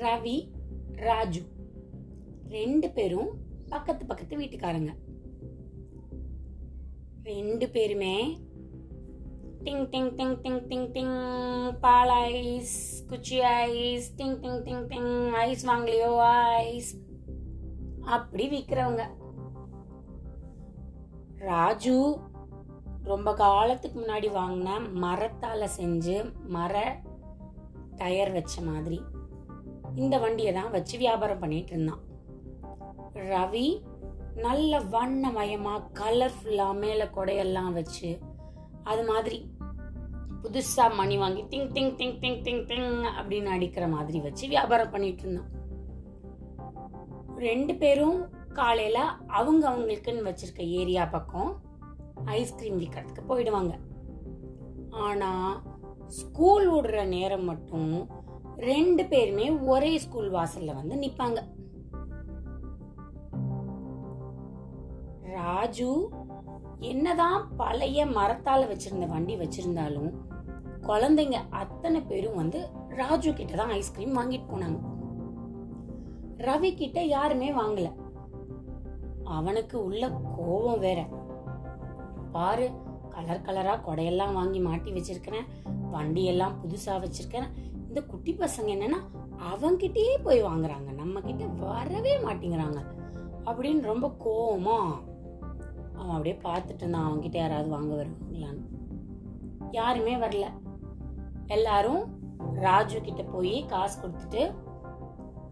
ரவி ராஜு. ரெண்டு பேரும் பக்கத்து பக்கத்து வீட்டுக்காரங்க. ரெண்டு பேருமே டிங் டிங் டிங் டிங் டிங் டிங் பால் ஐஸ் குச்சி ஐஸ் டிங் டிங் டிங் டிங் ஐஸ் வாங்கலையோ ஐஸ் அப்படி விற்கிறவங்க ராஜு ரொம்ப காலத்துக்கு முன்னாடி வாங்கின மரத்தால செஞ்சு மர டயர் வச்ச மாதிரி. இந்த வண்டியை தான் வச்சு வியாபாரம் பண்ணிட்டு இருந்தான். ரவி நல்ல வண்ணமயமா கலர்ஃபுல்லா மேல கொடையெல்லாம் வச்சு அது மாதிரி புதுசா மணி வாங்கி திங் திங் திங் திங் திங் டிங் அப்படின்னு அடிக்கிற மாதிரி வச்சு வியாபாரம் பண்ணிட்டு இருந்தான். ரெண்டு பேரும் காலையில அவங்க அவங்களுக்குன்னு வச்சிருக்க ஏரியா பக்கம் ஐஸ்கிரீம் விற்கிறதுக்கு போயிடுவாங்க. ஆனா ஸ்கூல் விடுற நேரம் மட்டும் ரெண்டு பேருமே ஒரே ஸ்கூல் வாசல்ல வந்து நிப்பாங்க. ராஜு என்னதான் பழைய மரத்தால வச்சிருந்த வண்டி வச்சிருந்தாலும் குழந்தைங்க அத்தனை பேரும் வந்து ராஜு கிட்ட தான் ஐஸ்கிரீம் வாங்கிட்டு போனாங்க. ரவி கிட்ட யாருமே வாங்கல. அவனுக்கு உள்ள கோபம் வேற. பாரு கலர் கலரா கொடையெல்லாம் வாங்கி மாட்டி வச்சிருக்கிறேன். வண்டியெல்லாம் புதுசா வச்சிருக்கிறேன். இந்த குட்டி பசங்க என்னன்னா அவங்கிட்டயே போய் வாங்குறாங்க. நம்ம கிட்ட வரவே மாட்டேங்கிறாங்க. அப்படின்னு ரொம்ப கோவமா அவன் அப்படியே பார்த்துட்டு இருந்தான். அவன்கிட்ட யாராவது வாங்க வருவாங்களான்னு. யாருமே வரல. எல்லாரும் ராஜு கிட்ட போய் காசு கொடுத்துட்டு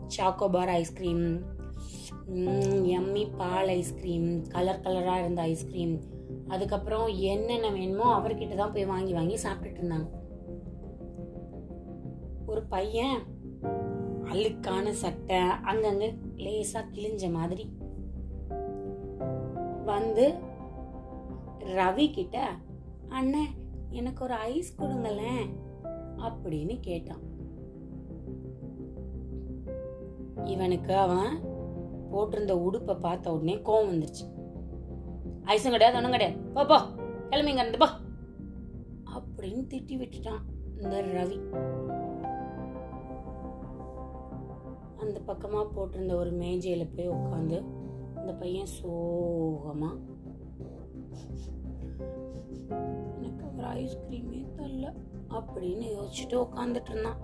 சாக்கோபார் ஐஸ்கிரீம் எம்மி பால் ஐஸ்கிரீம் கலர் கலராக இருந்த ஐஸ்கிரீம் அதுக்கப்புறம் என்னென்ன வேணுமோ அவர்கிட்ட தான் போய் வாங்கி வாங்கி சாப்பிட்டுட்டு இருந்தாங்க. ஒரு பையன் அழுக்கான சட்டை அங்கங்க லேசா கிழிஞ்ச மாதிரி. வந்து ரவி கிட்ட அண்ணன் எனக்கு ஒரு ஐஸ் கொடுங்களேன் அப்படின்னு கேட்டான். இவனுக்கு அவன் போட்டிருந்த உடுப்பை பார்த்த உடனே கோவம் வந்துருச்சு. ஐஸும் கிடையாது ஒன்றும் கிடையாது. போ போ. கிளம்பிங்க இருந்து போ. அப்படின்னு திட்டி விட்டுட்டான் இந்த ரவி. அந்த பக்கமாக போட்டிருந்த ஒரு மேஜையில் போய் உட்காந்து அந்த பையன் சோகமாக எனக்கு ஒரு ஐஸ்கிரீமே தரல அப்படின்னு யோசிச்சுட்டு உட்காந்துட்டு இருந்தான்.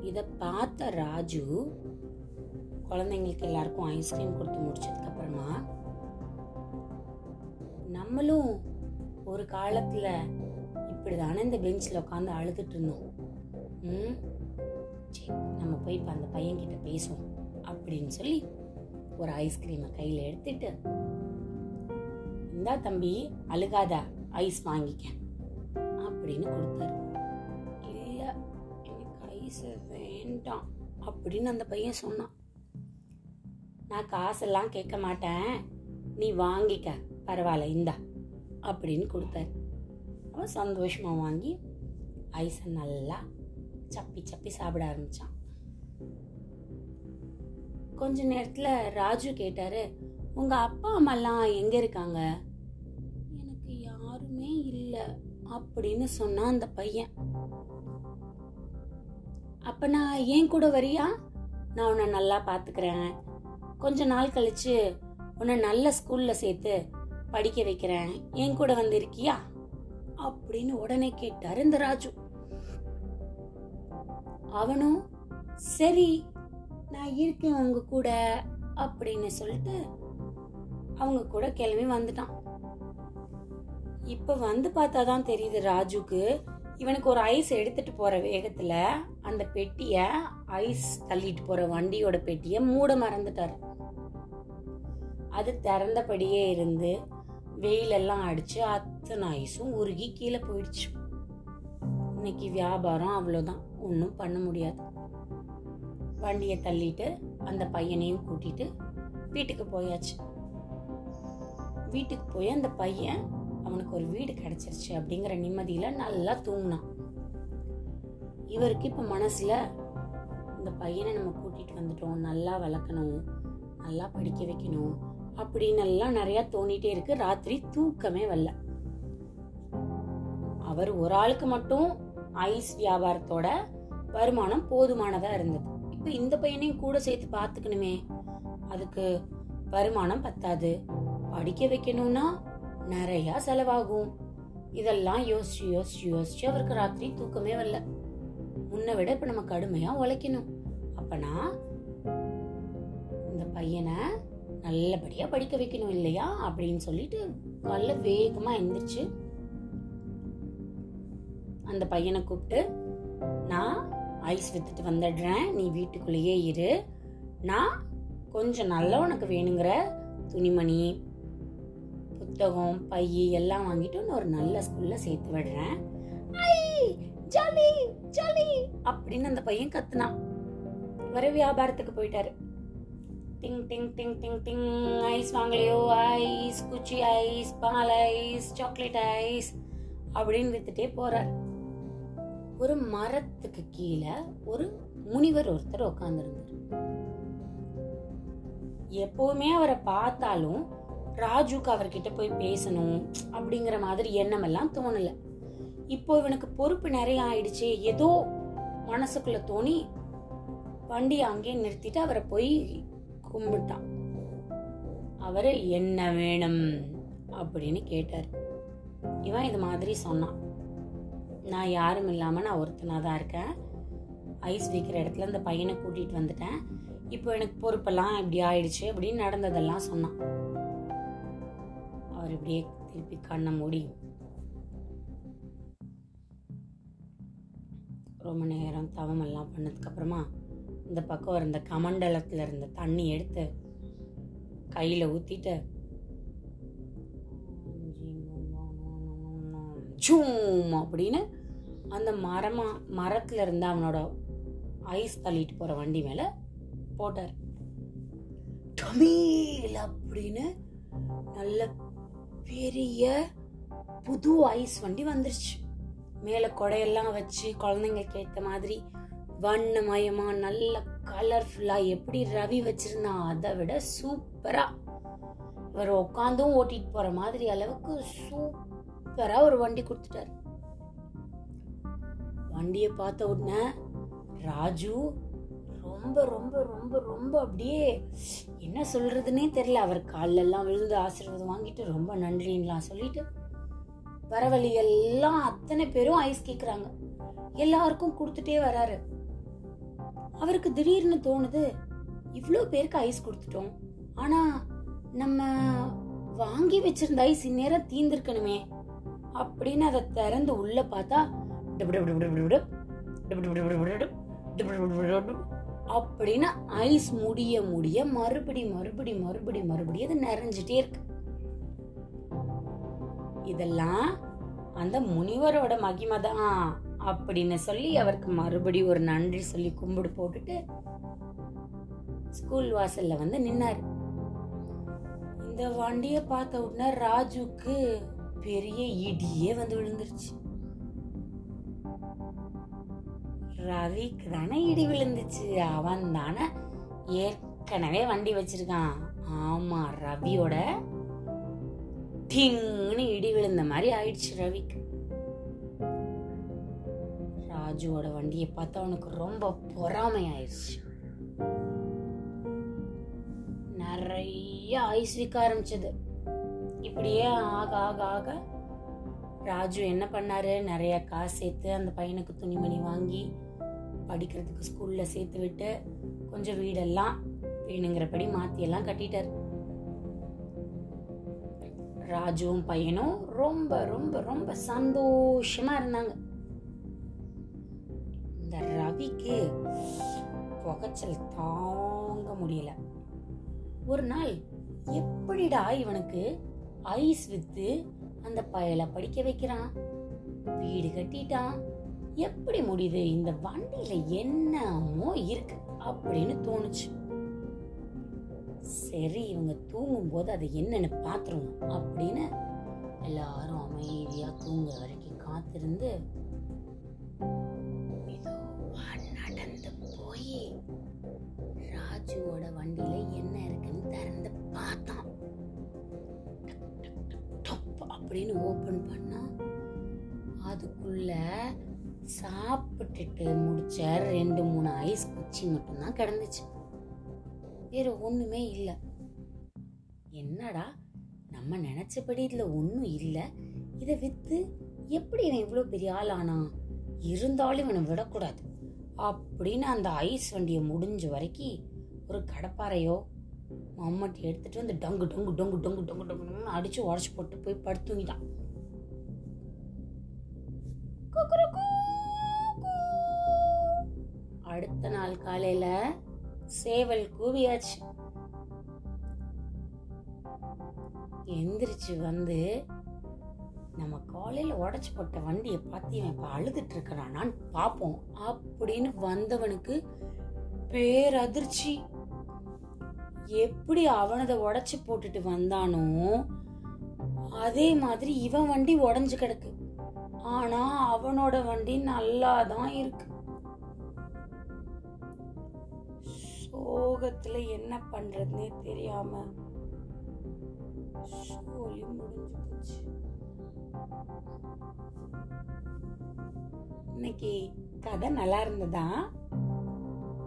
இத பார்த்த ராஜு குழந்தைங்களுக்கு எல்லாருக்கும் ஐஸ்கிரீம் கொடுத்து முடிச்சதுக்கு அப்புறமா நம்மளும் ஒரு காலத்துல இப்படிதானே இந்த பெஞ்சில் உட்காந்து அழுதுட்டு இருந்தோம். ம் சரி நம்ம போய் இப்போ அந்த பையன்கிட்ட பேசுவோம் அப்படின்னு சொல்லி ஒரு ஐஸ்கிரீமை கையில் எடுத்துட்டு இந்தா தம்பி அழுகாத? ஐஸ் வாங்கிக்க அப்படின்னு கொடுத்தாரு. இல்லை எனக்கு ஐஸ் வேண்டாம் அப்படின்னு அந்த பையன் சொன்னான். நான் காசெல்லாம் கேட்க மாட்டேன். நீ வாங்கிக்க. பரவாயில்ல இந்தா அப்படின்னு கொடுத்தாரு. அவன் சந்தோஷமாக வாங்கி ஐஸை நல்லா சப்பி சப்பி சாப்பிட ஆரம்பிச்சான். கொஞ்ச நேரத்துல ராஜு கேட்டாரு உங்க அப்பா அம்மாலாம் எங்க இருக்காங்க? எனக்கு யாருமே இல்ல அப்படின்னு சொன்னான் அந்த பையன். அப்ப நான் ஏன் கூட வரியா? நான் உன்னை நல்லா பாத்துக்கிறேன். கொஞ்ச நாள் கழிச்சு உன்னை நல்ல ஸ்கூல்ல சேர்த்து படிக்க வைக்கிறேன். என் கூட வந்திருக்கியா அப்படின்னு உடனே கேட்டாரு இந்த ராஜு. அவனும் சரி நான் இருக்கேன் உங்க கூட அப்படின்னு சொல்லிட்டு அவங்க கூட கிளம்பி வந்துட்டான். இப்ப வந்து பார்த்தாதான் தெரியுது ராஜுக்கு இவனுக்கு ஒரு ஐஸ் எடுத்துட்டு போற வேகத்துல அந்த பெட்டிய ஐஸ் தள்ளிட்டு போற வண்டியோட பெட்டிய மூட மறந்துட்டாரு. அது திறந்தபடியே இருந்து வெயிலெல்லாம் அடிச்சு அத்தனை ஐஸும் உருகி கீழே போயிடுச்சு. இன்னைக்கு வியாபாரம் அவ்வளோதான் ஒன்றும் பண்ண முடியாது. வண்டியை தள்ளிட்டு அந்த பையனையும் கூட்டிட்டு வீட்டுக்கு போயாச்சு. வீட்டுக்கு போய் அந்த பையன் அவனுக்கு ஒரு வீடு கிடைச்சிருச்சு அப்படிங்கிற நிம்மதியில நல்லா தூங்கினான். இவருக்கு இப்ப மனசுல இந்த பையனை நம்ம கூட்டிட்டு வந்துட்டோம். நல்லா வளர்க்கணும். நல்லா படிக்க வைக்கணும். அப்படின்னு எல்லாம் நிறைய தோணிட்டே இருக்கு. ராத்திரி தூக்கமே வரல. அவர் ஒரு ஆளுக்கு மட்டும் ஐஸ் வியாபாரத்தோட வருமானம் போதுமானதா இருந்தது. இப்ப இந்த பையனையும் கூட சேர்த்து பார்த்துக்கணுமே. அதுக்கு வருமானம் பத்தாது. படிக்க வைக்கணும்னா நிறைய செலவாகும். இதெல்லாம் யோசிச்சு யோசிச்சு யோசிச்சு அவருக்கு ராத்திரி தூக்கமே வரல. முன்ன விட இப்ப நம்ம கடுமையா உழைக்கணும். அப்பனா இந்த பையனை நல்லபடியா படிக்க வைக்கணும் இல்லையா? அப்படின்னு சொல்லிட்டு நல்ல வேகமா எந்திரிச்சு அந்த பையனை கூப்பிட்டு நான் ஐஸ் வித்துட்டு வந்துடுறேன். நீ வீட்டுக்குள்ளேயே இரு. நான் கொஞ்சம் நல்லா உனக்கு வேணுங்கிற துணிமணி புத்தகம் பை எல்லாம் வாங்கிட்டு உன்னை ஒரு நல்ல ஸ்கூல்ல சேர்த்து விடுறேன். ஐ ஜாலி ஜாலி அப்படின்னு அந்த பையன் கத்துனான். வர வியாபாரத்துக்கு போயிட்டாரு. டிங் டிங் டிங் டிங் டிங். ஐஸ் வாங்கலையோ? ஐஸ் குச்சி ஐஸ் பால் ஐஸ் சாக்லேட் ஐஸ் அப்படின்னு வித்துட்டே போறாரு. ஒரு மரத்துக்கு கீழே ஒரு முனிவர் ஒருத்தர் உட்கார்ந்துருந்தார் எப்பவுமே அவரை பார்த்தாலும் ராஜுக்கு அவர்கிட்ட போய் பேசணும் அப்படிங்கிற மாதிரி எண்ணம் எல்லாம் தோணல. இப்போ இவனுக்கு பொறுப்பு நிறைய ஆயிடுச்சு. ஏதோ மனசுக்குள்ள தோணி வண்டியை அங்கேயே நிறுத்திட்டு அவரை போய் கும்பிட்டான். அவரு என்ன வேணும்? அப்படின்னு கேட்டார். இவன் இது மாதிரி சொன்னான். நான் யாரும் இல்லாமல் நான் ஒருத்தனாக தான் இருக்கேன் ஐஸ் வைக்கிற இடத்துல அந்த பையனை கூட்டிகிட்டு வந்துட்டேன் இப்போ எனக்கு பொறுப்பெல்லாம் இப்படி ஆயிடுச்சு அப்படின்னு நடந்ததெல்லாம் சொன்னான் அவர் இப்படியே திருப்பி கண்ணை மூடி ரொம்ப நேரம் தவம் எல்லாம் இந்த பக்கம் இருந்த கமண்டலத்தில் இருந்த தண்ணி எடுத்து கையில் ஊற்றிட்டு ஜூம் அப்படின்னு அந்த மரமா மரத்துல இருந்து அவனோட ஐஸ் தள்ளிட்டு போற வண்டி மேல போட்டார். டமீல் அப்படின்னு நல்ல பெரிய புது ஐஸ் வண்டி வந்துருச்சு. மேல கொடையெல்லாம் வச்சு குழந்தைங்களுக்கு ஏத்த மாதிரி வண்ணமயமா நல்ல கலர்ஃபுல்லா எப்படி ரவி வச்சுருந்தா அதை விட சூப்பரா. இவர் உட்காந்தும் ஓட்டிட்டு போற மாதிரி அளவுக்கு சூப்பரா ஒரு வண்டி கொடுத்துட்டாரு. வண்டியை பார்த்த உடனே ராஜு ரொம்ப ரொம்ப ரொம்ப ரொம்ப அப்படியே என்ன சொல்றதுன்னே தெரியல. அவர் கால்லெல்லாம் விழுந்து ஆசீர்வாதம் வாங்கிட்டு ரொம்ப நன்றின்லாம் சொல்லிட்டு வரவழி எல்லாம் அத்தனை பேரும் ஐஸ் கேக்குறாங்க. எல்லாருக்கும் கொடுத்துட்டே வராரு. அவருக்கு திடீர்னு தோணுது இவ்வளோ பேருக்கு ஐஸ் கொடுத்துட்டோம். ஆனா நம்ம வாங்கி வச்சிருந்த ஐஸ் இந்நேரம் தீந்திருக்கணுமே அப்படின்னு அதை திறந்து உள்ள பார்த்தா அப்படின்னு ஐஸ் முடிய முடிய மறுபடி மறுபடி மறுபடி மறுபடி அது நிறைஞ்சிட்டே இருக்கு. இதெல்லாம் அந்த முனிவரோட மகிமை தான் அப்படின்னு சொல்லி அவருக்கு மறுபடி ஒரு நன்றி சொல்லி கும்பிடு போட்டுட்டு ஸ்கூல் வாசல்ல வந்து நின்னாரு. இந்த வண்டியை பார்த்த உடனே ராஜுக்கு பெரிய இடியே வந்து விழுந்துருச்சு. ரவிக்கு தானே இடி விழுந்துச்சு. அவன் தானே ஏற்கனவே வண்டி வச்சிருக்கான். ஆமா ரவியோட டிங்னு இடி விழுந்த மாதிரி ஆயிடுச்சு ரவிக்கு. ராஜுவோட வண்டியை பார்த்தா அவனுக்கு ரொம்ப பொறாமை ஆயிடுச்சு நிறைய ஐஸ் விற்க ஆரம்பிச்சது. இப்படியே ஆக ஆக ஆக ராஜு என்ன பண்ணாரு? நிறைய காசு சேர்த்து அந்த பையனுக்கு துணிமணி வாங்கி படிக்கிறதுக்கு ஸ்கூல்ல சேர்த்து விட்டு கொஞ்சம் வீடெல்லாம் வேணுங்கிறபடி மாத்தி எல்லாம் ராஜுவும் பையனும் ரொம்ப ரொம்ப ரொம்ப சந்தோஷமா இருந்தாங்க. இந்த ரவிக்கு புகைச்சல் தாங்க முடியல. ஒரு நாள் எப்படிடா இவனுக்கு ஐஸ் வித்து அந்த பயலை படிக்க வைக்கிறான்? வீடு கட்டிட்டான். எப்படி முடியுது? இந்த வண்டியில என்னமோ இருக்கு அப்படின்னு தோணுச்சு. சரி இவங்க தூங்கும் போது அது என்னன்னு பாத்துருவோம் அப்படின்னு எல்லாரும் அமைதியா தூங்குற வரைக்கும் காத்திருந்து நடந்து போய் ராஜுவோட வண்டியில என்ன இருக்குன்னு திறந்து பார்த்தான். அப்படின்னு ஓபன் பண்ணா அதுக்குள்ள சாப்பிட்டுட்டு முடிச்ச ரெண்டு மூணு ஐஸ் குச்சி மட்டும்தான் கிடந்துச்சு. வேற ஒண்ணுமே இல்லை. என்னடா நம்ம நினைச்சபடி இதுல ஒண்ணும் இல்லை. இதை வித்து எப்படி இவன் இவ்வளோ பெரிய ஆள் ஆனா இருந்தாலும் இவனை விடக்கூடாது. அப்படின்னு அந்த ஐஸ் வண்டியை முடிஞ்ச வரைக்கும் ஒரு கடப்பாறையோ மம்மட்டி எடுத்துட்டு வந்து டங்கு டொங்கு டொங்கு டொங்கு டொங்கு டொங்குன்னு அடிச்சு உடச்சு போட்டு போய் படுத்துங்கிட்டான் காலையில சேவல் கூவியாச்சு. எந்திரிச்சு வந்து நம்ம காலையில உடச்சி போட்ட வண்டியை பார்த்து இவன் இப்ப அழுதுட்டு இருக்கிறானான்னு பார்ப்போம் அப்படின்னு வந்தவனுக்கு பேரதிர்ச்சி. எப்படி அவனதை உடச்சி போட்டுட்டு வந்தானோ அதே மாதிரி இவன் வண்டி உடஞ்சு கிடக்கு. ஆனா அவனோட வண்டி நல்லா தான் இருக்கு. சோகத்துல என்ன பண்றதுனே தெரியாம சோழி முடிஞ்சு போச்சு. இன்னைக்கு கதை நல்லா இருந்ததா?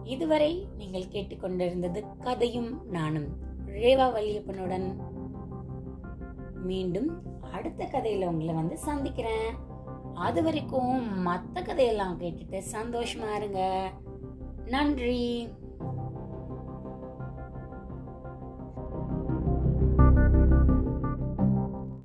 இதுவரை நீங்கள் கேட்டுக்கொண்டிருந்தது கதையும் நானும் ரேவா வல்லியப்பனுடன் மீண்டும் அடுத்த கதையில உங்களை வந்து சந்திக்கிறேன். அது வரைக்கும் மற்ற கதையெல்லாம் கேட்டுட்டு சந்தோஷமா இருங்க. நன்றி.